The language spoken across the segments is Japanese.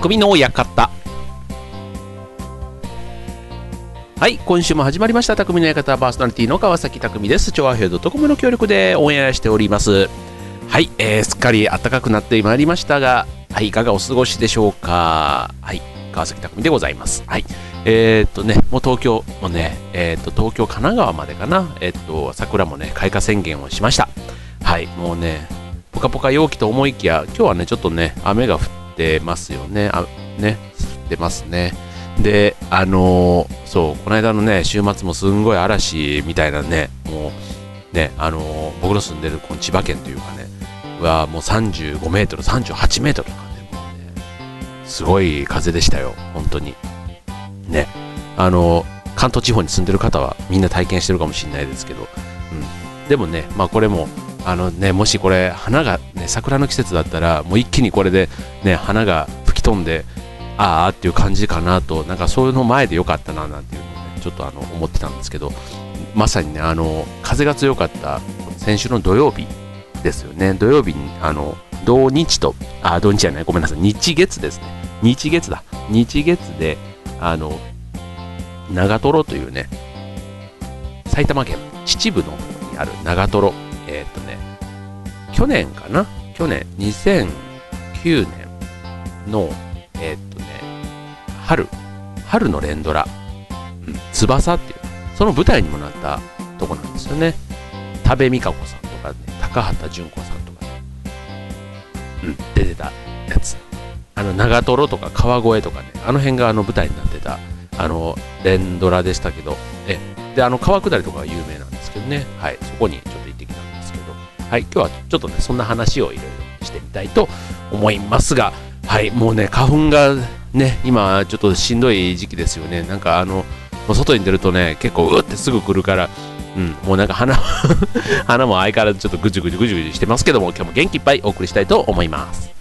匠の館。はい今週も始まりました。匠の館パーソナリティの川崎匠です。調和平ドコムの協力でオンエアしております。はい、えー、すっかり暖かくなってまいりましたがはいいかがお過ごしでしょうか。はい川崎匠でございます。はいえー、っとねもう東京もねえー、っと東京神奈川までかな。えー、っと桜もね開花宣言をしました。はいもうねポカポカ陽気と思いきや今日はねちょっとね雨が降ってますよね。あね。降ってますね。で、あのー、そう、この間のね、週末もすんごい嵐みたいなね、もう、ね、あのー、僕の住んでるこの千葉県というかね、はもう35メートル、38メートルとかね、もうね、すごい風でしたよ、本当に。ね、あのー、関東地方に住んでる方はみんな体験してるかもしれないですけど、うん、でもね、まあこれも、あのね、もしこれ、花が、ね、桜の季節だったら、もう一気にこれで、ね、花が吹き飛んで、ああっていう感じかなと、なんかそういうの前でよかったななんていうのをね、ちょっとあの思ってたんですけど、まさにね、あの、風が強かった先週の土曜日ですよね。土曜日に、あの、土日と、あ、土日じゃない、ごめんなさい、日月ですね。日月だ。日月で、あの、長瀞というね、埼玉県秩父のにある長瀞、えー、っとね、去年かな？去年、2009年の、えー、っとね、春、春の連ドラ、うん、翼っていう、その舞台にもなったとこなんですよね。多部未華子さんとかね、高畑淳子さんとかね、うん、出てたやつ。あの、長瀞とか川越とかね、あの辺があの舞台になってた、あの、連ドラでしたけど、え、で、あの、川下りとかが有名なんですけどね、はい、そこにちょっとはい、今日はちょっとね、そんな話をいろいろしてみたいと思いますが、はい、もうね、花粉がね、今ちょっとしんどい時期ですよね。なんかあの、外に出るとね、結構うってすぐ来るから、うん、もうなんか鼻 鼻も相変わらずちょっとぐじゅぐじゅぐじゅぐじゅしてますけども、今日も元気いっぱいお送りしたいと思います。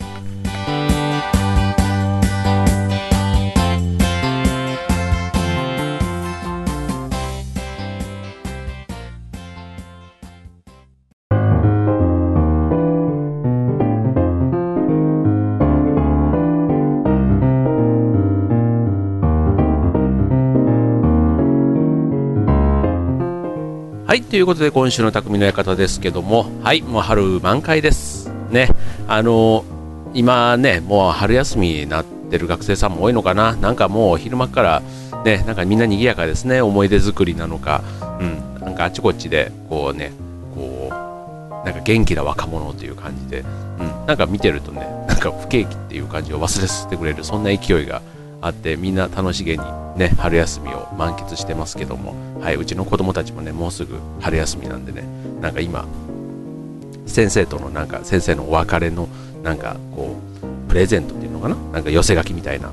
ということで今週の匠の館ですけども、はい、もう春満開です。ね、あの今ね、もう春休みになってる学生さんも多いのかな。なんかもう昼間からね、なんかみんな賑やかですね。思い出作りなのか、うん、なんかあちこちでこうね、こう、なんか元気な若者という感じで、うん、なんか見てるとね、なんか不景気っていう感じを忘れさせてくれる、そんな勢いがあってみんな楽しげにね春休みを満喫してますけども、はい、うちの子供たちもねもうすぐ春休みなんでね。なんか今先生とのなんか先生のお別れのなんかこうプレゼントっていうのかな？なんか寄せ書きみたいな。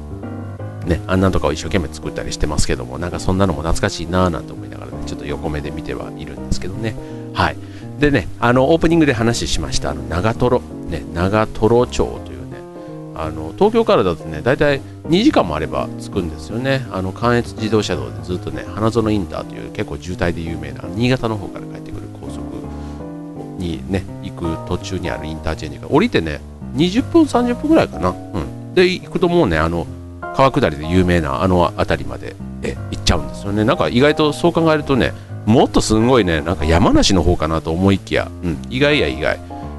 ねあんなんとかを一生懸命作ったりしてますけども。なんかそんなのも懐かしいなぁなんて思いながらねちょっと横目で見てはいるんですけどね。はい。でねあのオープニングで話しましたあの長瀞。ね長瀞町というねあの東京からだとね大体2時間もあれば着くんですよね。あの関越自動車道でずっとね花園インターという結構渋滞で有名な新潟の方から帰ってくる高速にね行く途中にあるインターチェンジが降りてね20分30分ぐらいかな、うん、で行くともうねあの川下りで有名なあの辺りまでえ行っちゃうんですよね。なんか意外とそう考えるとねもっとすんごいねなんか山梨の方かなと思いきや、うん、意外や意外。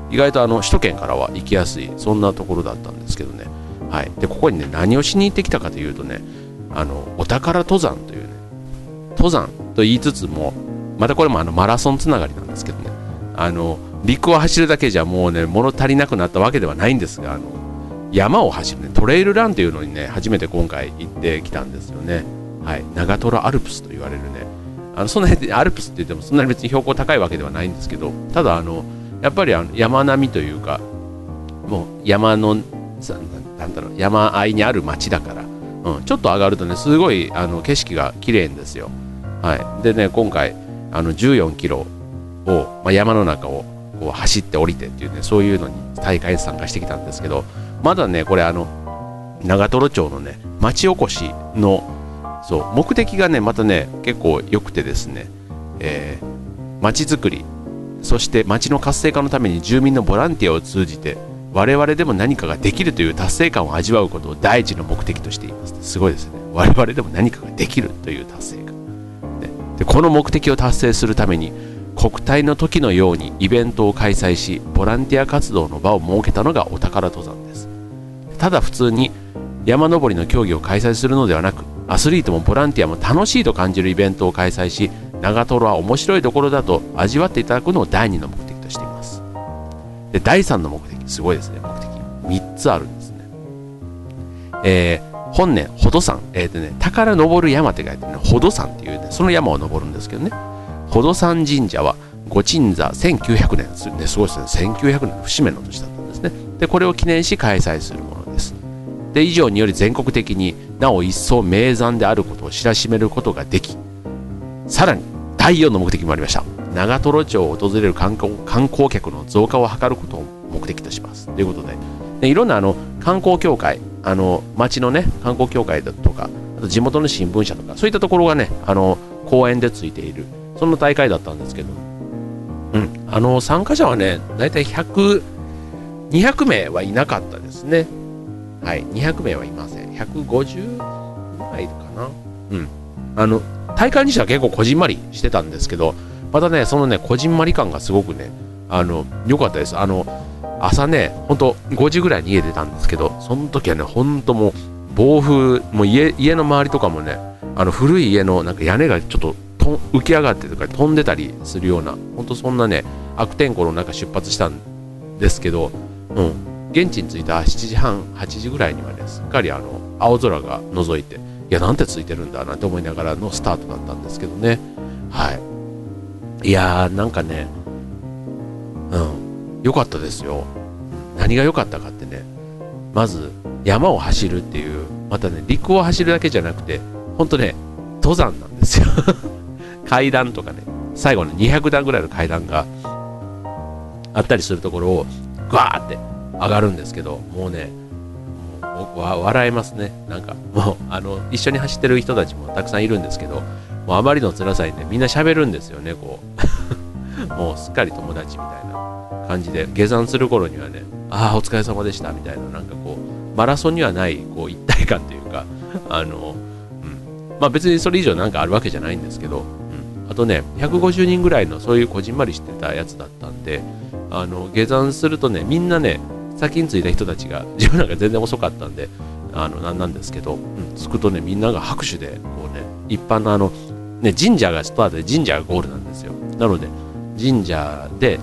意外とあの首都圏からは行きやすいそんなところだったんですけどね、はい、でここにね何をしに行ってきたかというとねあのお宝登山というね登山と言いつつもまたこれもあのマラソンつながりなんですけどねあの陸を走るだけじゃもうね物足りなくなったわけではないんですがあの山を走る、ね、トレイルランというのにね初めて今回行ってきたんですよね、はい、長瀞アルプスと言われるね。あのそんなにアルプスって言ってもそんなに別に標高高いわけではないんですけどただあのやっぱりあの山並みというかもう山のなんだろう山あいにある町だから、うん、ちょっと上がるとねすごいあの景色が綺麗んですよ、はい、でね今回あの14キロを、まあ、山の中をこう走って降りてっていうねそういうのに大会に参加してきたんですけどまだねこれあの長瀞町のね町おこしのそう目的がねまたね結構良くてですね、えー、町づくりそして町の活性化のために住民のボランティアを通じて我々でも何かができるという達成感を味わうことを第一の目的としています。すごいですね。我々でも何かができるという達成感、ね、でこの目的を達成するために国体の時のようにイベントを開催しボランティア活動の場を設けたのがお宝登山です。ただ普通に山登りの競技を開催するのではなくアスリートもボランティアも楽しいと感じるイベントを開催し長瀞は面白いところだと味わっていただくのを第2の目的。で第3の目的すごいですね目的。3つあるんですね。えー、本年宝登山、えーとね、宝登る山って書いてね宝登山っていうねその山を登るんですけどね。宝登山神社は御鎮座1900年すねすごいですね。1900年の節目の年だったんですね。でこれを記念し開催するものです。で以上により全国的になお一層名山であることを知らしめることができさらに第4の目的もありました。長瀞町を訪れる観光観光客の増加を図ることを目的とします。ということででいろんなあの観光協会あの町のね観光協会だとかあと地元の新聞社とかそういったところがねあの公園でついているそんな大会だったんですけど、うん、あの参加者はね大体100 200名はいなかったですね。はい。200名はいません。150ぐらいかな。うん。あの大会にしては結構こじんまりしてたんですけどまたねそのねこじんまり感がすごくねあの良かったです。あの朝ね、ほんと5時ぐらいに家出たんですけど、その時はね、ほんともう暴風、もう家家の周りとかもね、あの古い家のなんか屋根がちょっとと浮き上がってとか飛んでたりするような、ほんとそんなね、悪天候の中出発したんですけど、うん、現地に着いた7時半、8時ぐらいにはね、すっかりあの青空が覗いて、いや、なんてついてるんだなんて思いながらのスタートだったんですけどね、はい。いやー、なんかね、うん、良かったですよ。何が良かったかってね、まず山を走るっていう、またね、陸を走るだけじゃなくて、ほんとね、登山なんですよ 階段とかね、最後の200段ぐらいの階段があったりするところを、ガーって上がるんですけど、もうね、もう笑えますね。なんか、もう、あの、一緒に走ってる人たちもたくさんいるんですけど、もうあまりの辛さにね、みんな喋るんですよね、こう。もうすっかり友達みたいな。感じで下山する頃にはねああお疲れ様でしたみたいななんかこうマラソンにはないこう一体感というか あの、うんまあ、別にそれ以上なんかあるわけじゃないんですけど、うん、あとね150人ぐらいのそういうこじんまりしてたやつだったんであの下山するとねみんなね先に着いた人たちが 自分なんか全然遅かったんであのなんなんですけど、うん、着くとねみんなが拍手でこうね一般のあのね神社がスタートで神社がゴールなんですよ。なので神社で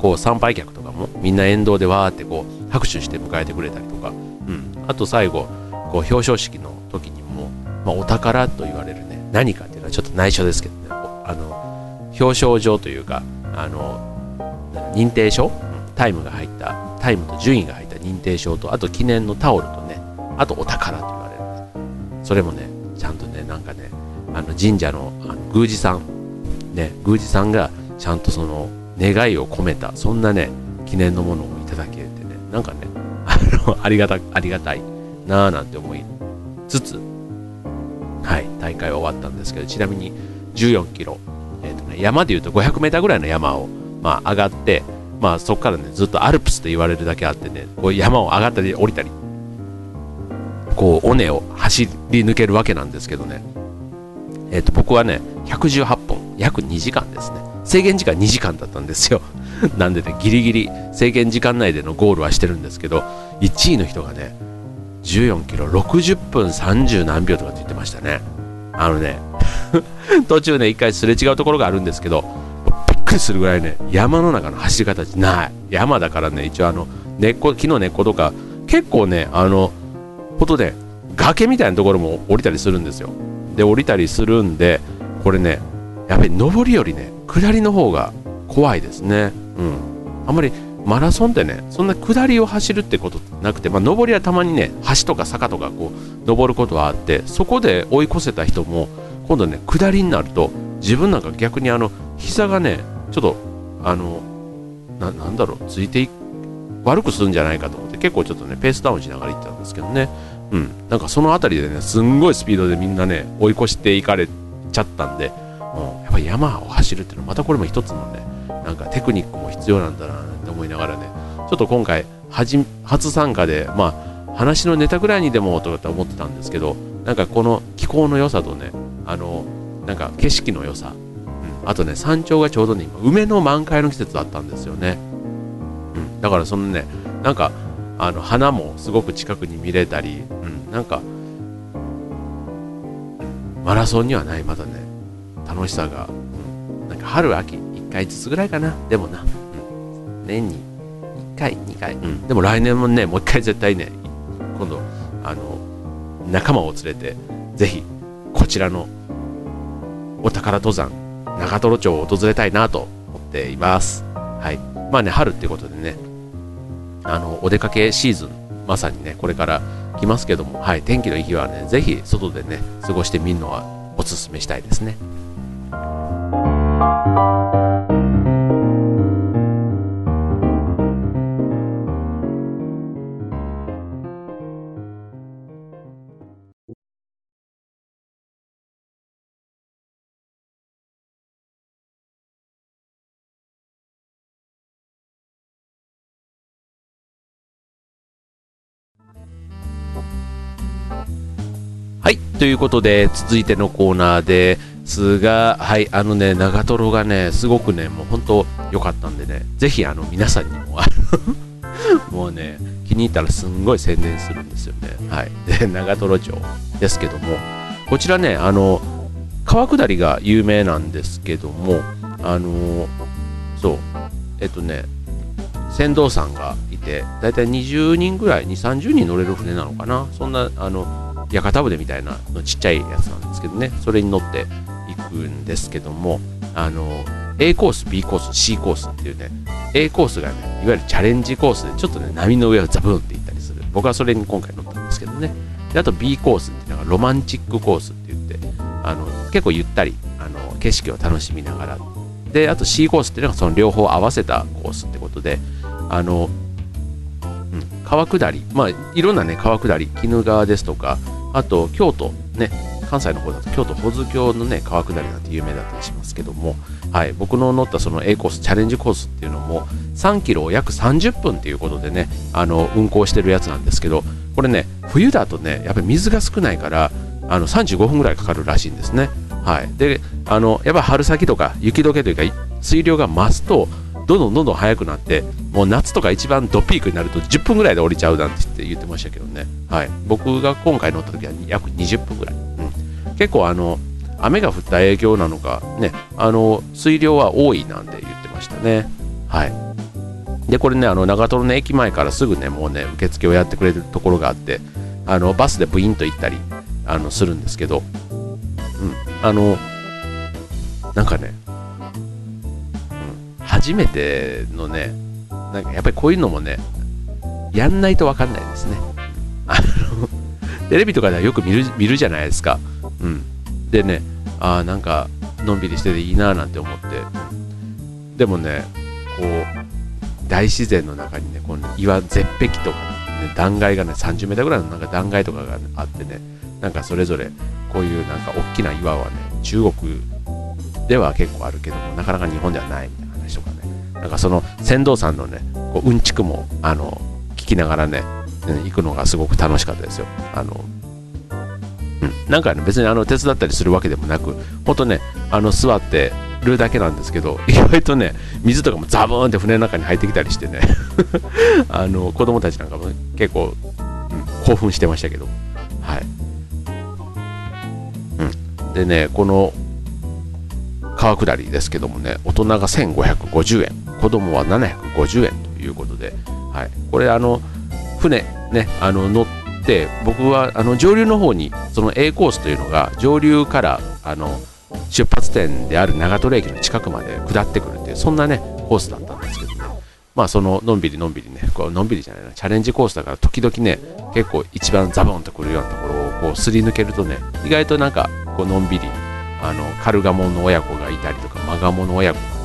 こう参拝客とかもみんな沿道でわーってこう拍手して迎えてくれたりとか、うん、あと最後こう表彰式の時にも、まあ、お宝と言われるね何かっていうのはちょっと内緒ですけどね。あの表彰状というかあの認定書、タイムが入ったタイムと順位が入った認定証とあと記念のタオルとねあとお宝と言われるそれもねちゃんとねなんかねあの神社のあの宮司さんね宮司さんがちゃんとその願いを込めたそんなね記念のものをいただけてねなんかね あのありがたありがたいなあなんて思いつつはい大会は終わったんですけどちなみに14キロ、えーとね、山でいうと500メーターぐらいの山を、まあ、上がってまあそこからねずっとアルプスと言われるだけあってねこう山を上がったり降りたりこう尾根を走り抜けるわけなんですけどね。え、ー、と僕はね118本約2時間ですね。制限時間2時間だったんですよ。なんでねギリギリ制限時間内でのゴールはしてるんですけど1位の人がね14キロ60分30何秒とかって言ってましたね。あのね 途中ね一回すれ違うところがあるんですけどびっくりするぐらいね山の中の走り方じゃない。山だからね一応あの根っこ木の根っことか結構ねあのほとね崖みたいなところも降りたりするんですよ。で降りたりするんでこれねやっぱり上りよりね下りの方が怖いですね。うん。あんまりマラソンってね、そんな下りを走るってことなくて、まあ、上りはたまにね、橋とか坂とかこう、登ることはあって、そこで追い越せた人も、今度ね、下りになると、自分なんか逆にあの、膝がね、ちょっと、あの、ななんだろう、ついてい悪くするんじゃないかと思って、結構ちょっとね、ペースダウンしながら行ったんですけどね、うん。なんかその辺りでね、すんごいスピードでみんなね、追い越していかれちゃったんで、うん、やっぱり山を走るっていうのはまたこれも一つのねなんかテクニックも必要なんだなって思いながらねちょっと今回初参加でまあ話のネタぐらいにでもとかって思ってたんですけどなんかこの気候の良さとねあのなんか景色の良さ、うん、あとね山頂がちょうどね今梅の満開の季節だったんですよね、うん、だからそのねなんかあの花もすごく近くに見れたり、うん、なんかマラソンにはないまだね楽しさが、うん、なんか春秋1回ずつぐらいかな。でもな、うん、年に1回2回、うん、でも来年もねもう1回絶対ね今度あの仲間を連れてぜひこちらのお宝登山長瀞町を訪れたいなと思っています。はい。まあね春っていうことでねあのお出かけシーズンまさにねこれから来ますけども、はい、天気のいい日はねぜひ外でね過ごしてみるのはおすすめしたいですね。ということで、続いてのコーナーですが、はい。あのね、長瀞がね、すごくね、もう本当良かったんでね、ぜひ、あの、皆さんにも、もうね、気に入ったらすんごい宣伝するんですよね。はい。で、長瀞町ですけども、こちらね、あの、川下りが有名なんですけども、あの、そう、えっとね、船頭さんがいて、だいたい20人ぐらい、2、30人乗れる船なのかな？そんな、あの、屋形船みたいなのちっちゃいやつなんですけどね。それに乗っていくんですけども。あの A コース B コース C コースっていうね A コースがねいわゆるチャレンジコースでちょっとね波の上をザブンっていったりする。僕はそれに今回乗ったんですけどね。であと B コースっていうのがロマンチックコースって言ってあの結構ゆったりあの景色を楽しみながら。であと C コースっていうのがその両方合わせたコースってことであの、うん、川下り。まあいろんなね川下り鬼怒川ですとかあと京都ね関西の方だと京都保津峡のね川下りなんて有名だったりしますけども、はい、僕の乗ったその A コースチャレンジコースっていうのも3キロを約30分っていうことでねあの運行してるやつなんですけどこれね冬だとねやっぱり水が少ないからあの35分ぐらいかかるらしいんですね。はい、であのやっぱ春先とか雪解けというか水量が増すとどんどんどんどん速くなってもう夏とか一番ドピークになると10分ぐらいで降りちゃうなんて言ってましたけどね、はい、僕が今回乗った時は約20分ぐらい、うん、結構あの雨が降った影響なのかね。あの水量は多いなんて言ってましたね。はい。でこれねあの長瀞の駅前からすぐねもうね受付をやってくれるところがあってあのバスでブインと行ったりあのするんですけど、うん、あのなんかね初めてのね、なんかやっぱりこういうのもね、やんないと分かんないですね。あの、テレビとかではよく見る見るじゃないですか。うん。でね、ああ、なんか、のんびりしてていいななんて思って。でもね、こう、大自然の中にね、この岩、絶壁とか、ね、断崖がね、30メートルぐらいのなんか断崖とかがあってね、なんかそれぞれ、こういうなんか大きな岩はね、中国では結構あるけども、なかなか日本ではないみたいな。なんかその船頭さんのねこううんちくもあの聞きながらね行くのがすごく楽しかったですよ。あのうん、なんかね別にあの手伝ったりするわけでもなくほんとねあの座ってるだけなんですけど 意外とね水とかもザブーンって船の中に入ってきたりしてね あの子供たちなんかも結構、うん、興奮してましたけど。はい、うん、でねこの川下りですけどもね、大人が1550円、子供は750円ということで、はい、これあの、船ね、あの乗って、僕はあの上流の方に、その A コースというのが、上流からあの出発点である長瀞駅の近くまで下ってくるっていう、そんなね、コースだったんですけどね。まあそののんびりのんびりね、こうのんびりじゃないな、チャレンジコースだから時々ね、結構一番ザボンとくるようなところをこうすり抜けるとね、意外となんかこうのんびりあのカルガモの親子がいたりとかマガモの親子が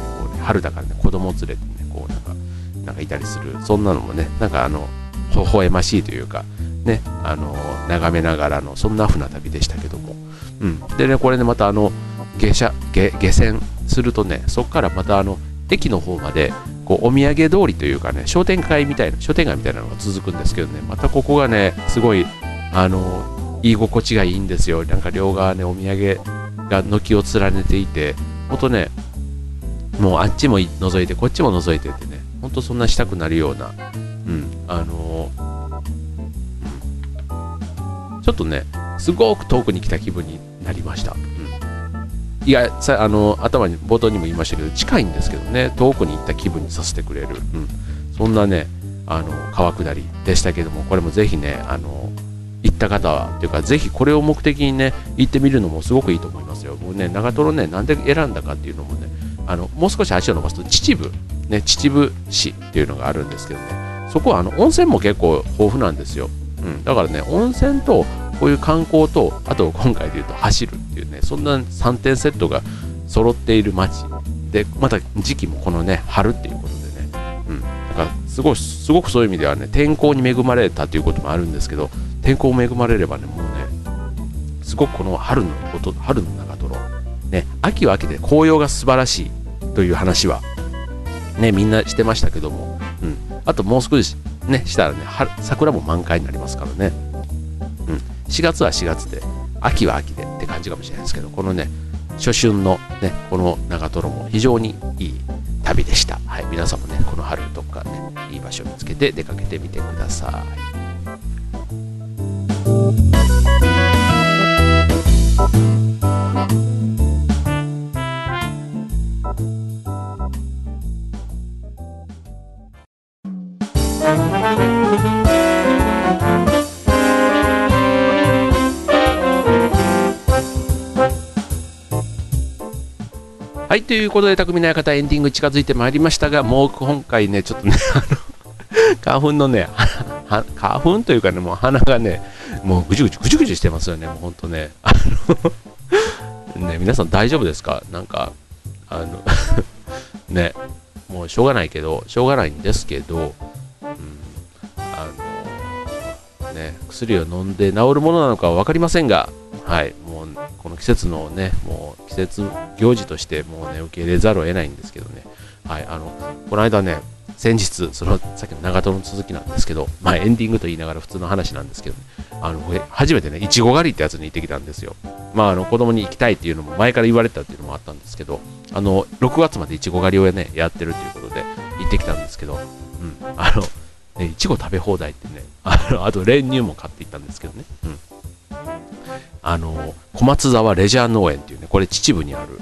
春だからね子供連れてねこうなんかなんかいたりする。そんなのもねなんかあの微笑ましいというかねあの眺めながらのそんな船旅でしたけども、うん、でねこれねまたあの下車下下船するとねそこからまたあの駅の方までこうお土産通りというかね商店会みたいな商店街みたいなのが続くんですけどねまたここがねすごいあの居心地がいいんですよ。なんか両側ねお土産が軒を連ねていてほんとねもうあっちも覗いてこっちも覗いてってねほんとそんなしたくなるようなうんあのうん、ちょっとねすごく遠くに来た気分になりました、うん、いやさあの頭に冒頭にも言いましたけど近いんですけどね遠くに行った気分にさせてくれる、うん、そんなねあの川下りでしたけどもこれもぜひねあの行った方はというかぜひこれを目的にね行ってみるのもすごくいいと思いますよ。もうね長瀞ねなんで選んだかっていうのもねあのもう少し足を伸ばすと秩父ね秩父市っていうのがあるんですけどね。そこはあの温泉も結構豊富なんですよ、うん、だからね温泉とこういう観光とあと今回で言うと走るっていうねそんな3点セットが揃っている街。でまた時期もこのね春っていうことでね、うん、だからすごいすごくそういう意味ではね天候に恵まれたということもあるんですけど天候恵まれればねもうねすごくこの春のこと春のね秋は秋で紅葉が素晴らしいという話はねみんなしてましたけども、うん、あともう少しねしたらね桜も満開になりますからね、うん、4月は4月で秋は秋でって感じかもしれないですけどこのね初春のねこの長瀞も非常にいい旅でした、はい、皆さんもねこの春どっかねいい場所を見つけて出かけてみてください。はい、ということで、匠の館エンディング近づいてまいりましたが、もう今回ね、ちょっとね、あの、花粉のね、花粉というかね、もう鼻がね、もうぐじゅぐじゅぐじゅぐじゅしてますよね、もうほんとね。あの ね、皆さん大丈夫ですか？なんか、あのね、もうしょうがないけど、しょうがないんですけど、うん、あの、ね、薬を飲んで治るものなのかは分かりませんが、はい、もうこの季節のね、もう季節行事としてもうね、受け入れざるを得ないんですけどね、はい、あの、この間ね、先日、そのさっきの長瀞の続きなんですけど、まあエンディングと言いながら普通の話なんですけど、ね、あの、初めてね、いちご狩りってやつに行ってきたんですよ。まああの、子供に行きたいっていうのも前から言われたっていうのもあったんですけど、あの、6月までいちご狩りをね、やってるということで行ってきたんですけど、うん、あの、ね、いちご食べ放題ってね、あの、あと練乳も買っていったんですけどね、うん。あの小松沢レジャー農園っていうねこれ秩父にある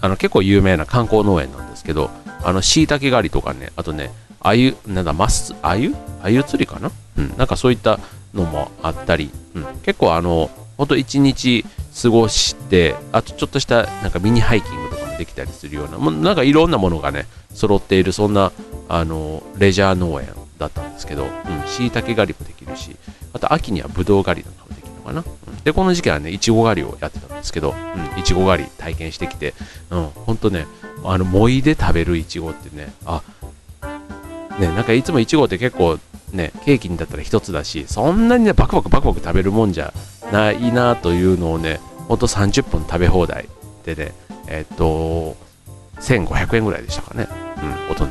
あの結構有名な観光農園なんですけどあの椎茸狩りとかねあとねあゆなんだマスあゆあゆ釣りかな？うんなんかそういったのもあったり、うん、結構あのほんと一日過ごしてあとちょっとしたなんかミニハイキングとかもできたりするようなもうなんかいろんなものがね揃っているそんなあのレジャー農園だったんですけどしいたけ狩りもできるしあと秋にはブドウ狩りなんかもかな、で、この時期はね、いちご狩りをやってたんですけど、うん、いちご狩り体験してきて、うん、ほんとね、あの、もいで食べるいちごってね、あ、ね、なんかいつもいちごって結構ね、ケーキにだったら1つだし、そんなにね、バクバクバクバク食べるもんじゃないなというのをね、ほんと30分食べ放題でね、えっと、1500円ぐらいでしたかね、うん、大人。うん、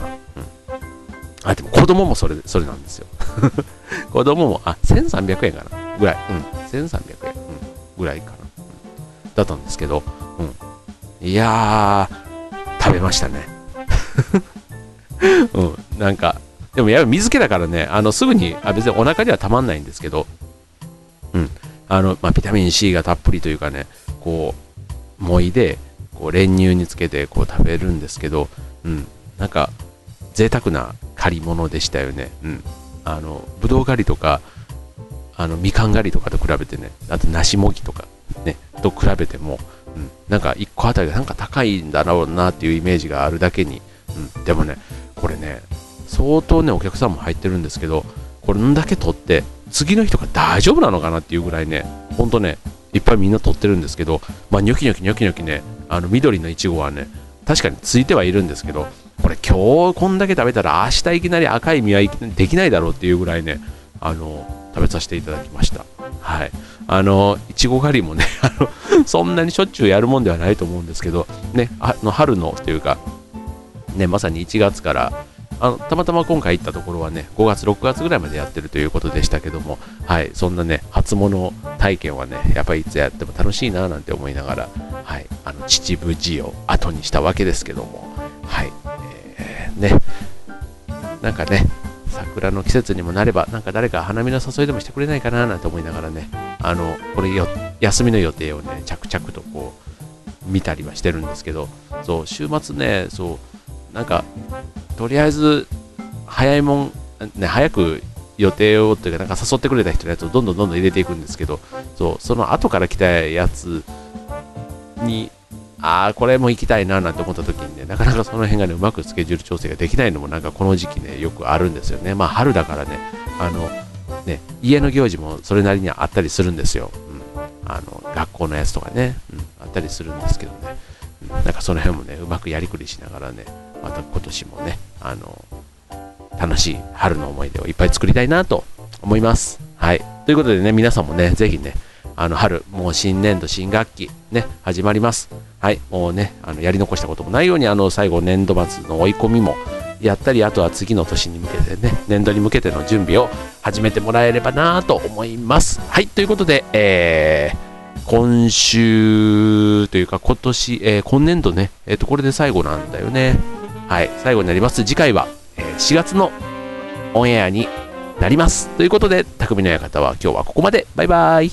あ、でも子供もそれ、それなんですよ。子供も、あ、1300円かなぐらい。うん、1300円。ぐらいかな、うん。だったんですけど、うん、いやー、食べましたね。うん、なんか、でもやっぱ水気だからね、あのすぐにあ、別にお腹にはたまんないんですけど、うん、あの、まあ、ビタミン C がたっぷりというかね、こう、もいで、こう練乳につけてこう食べるんですけど、うん、なんか贅沢な借り物でしたよね。うん、あのぶどう狩りとかあのみかん狩りとかと比べてね、あと梨もぎとかね、と比べても、うん、なんか1個あたりがなんか高いんだろうなっていうイメージがあるだけに、うん、でもね、これね、相当ね、お客さんも入ってるんですけど、これんだけ取って、次の人が大丈夫なのかなっていうぐらいね、ほんとね、いっぱいみんな取ってるんですけど、まあ、ニョキニョキニョキニョキね、あの緑のいちごはね、確かについてはいるんですけど、これ今日こんだけ食べたら明日いきなり赤い実はできないだろうっていうぐらいね、あの、食べさせていただきました。はい。あの、いちご狩りもね、あの、そんなにしょっちゅうやるもんではないと思うんですけど、ね、あの春のというか、ね、まさに1月からあのたまたま今回行ったところはね5月6月ぐらいまでやってるということでしたけどもはいそんなね初物体験はねやっぱりいつやっても楽しいななんて思いながらはいあの秩父寺を後にしたわけですけどもはい、えー、ねなんかね桜の季節にもなればなんか誰か花見の誘いでもしてくれないかななんて思いながらねあのこれよ休みの予定をね着々とこう見たりはしてるんですけどそう週末ねそうなんかとりあえず早いもん、ね、早く予定をというかなんか誘ってくれた人のやつをどんどんどんどん入れていくんですけどそうその後から来たやつにああこれも行きたいななんて思った時にねなかなかその辺がねうまくスケジュール調整ができないのもなんかこの時期ねよくあるんですよねまあ春だからねあのね家の行事もそれなりにあったりするんですよ、うん、あの学校のやつとかね、うん、あったりするんですけどね、うん、なんかその辺もねうまくやりくりしながらねまた今年もね、あの、楽しい春の思い出をいっぱい作りたいなと思います。はい。ということでね、皆さんもね、ぜひね、あの春、もう新年度、新学期、ね、始まります。はい。もうね、あのやり残したこともないように、あの、最後、年度末の追い込みもやったり、あとは次の年に向けてね、年度に向けての準備を始めてもらえればなと思います。はい。ということで、えー、今週というか今年、えー、今年度ね、えっ、ー、と、これで最後なんだよね。はい、最後になります。次回は、え、4月のオンエアになります。ということで、匠の館は今日はここまで。バイバイ。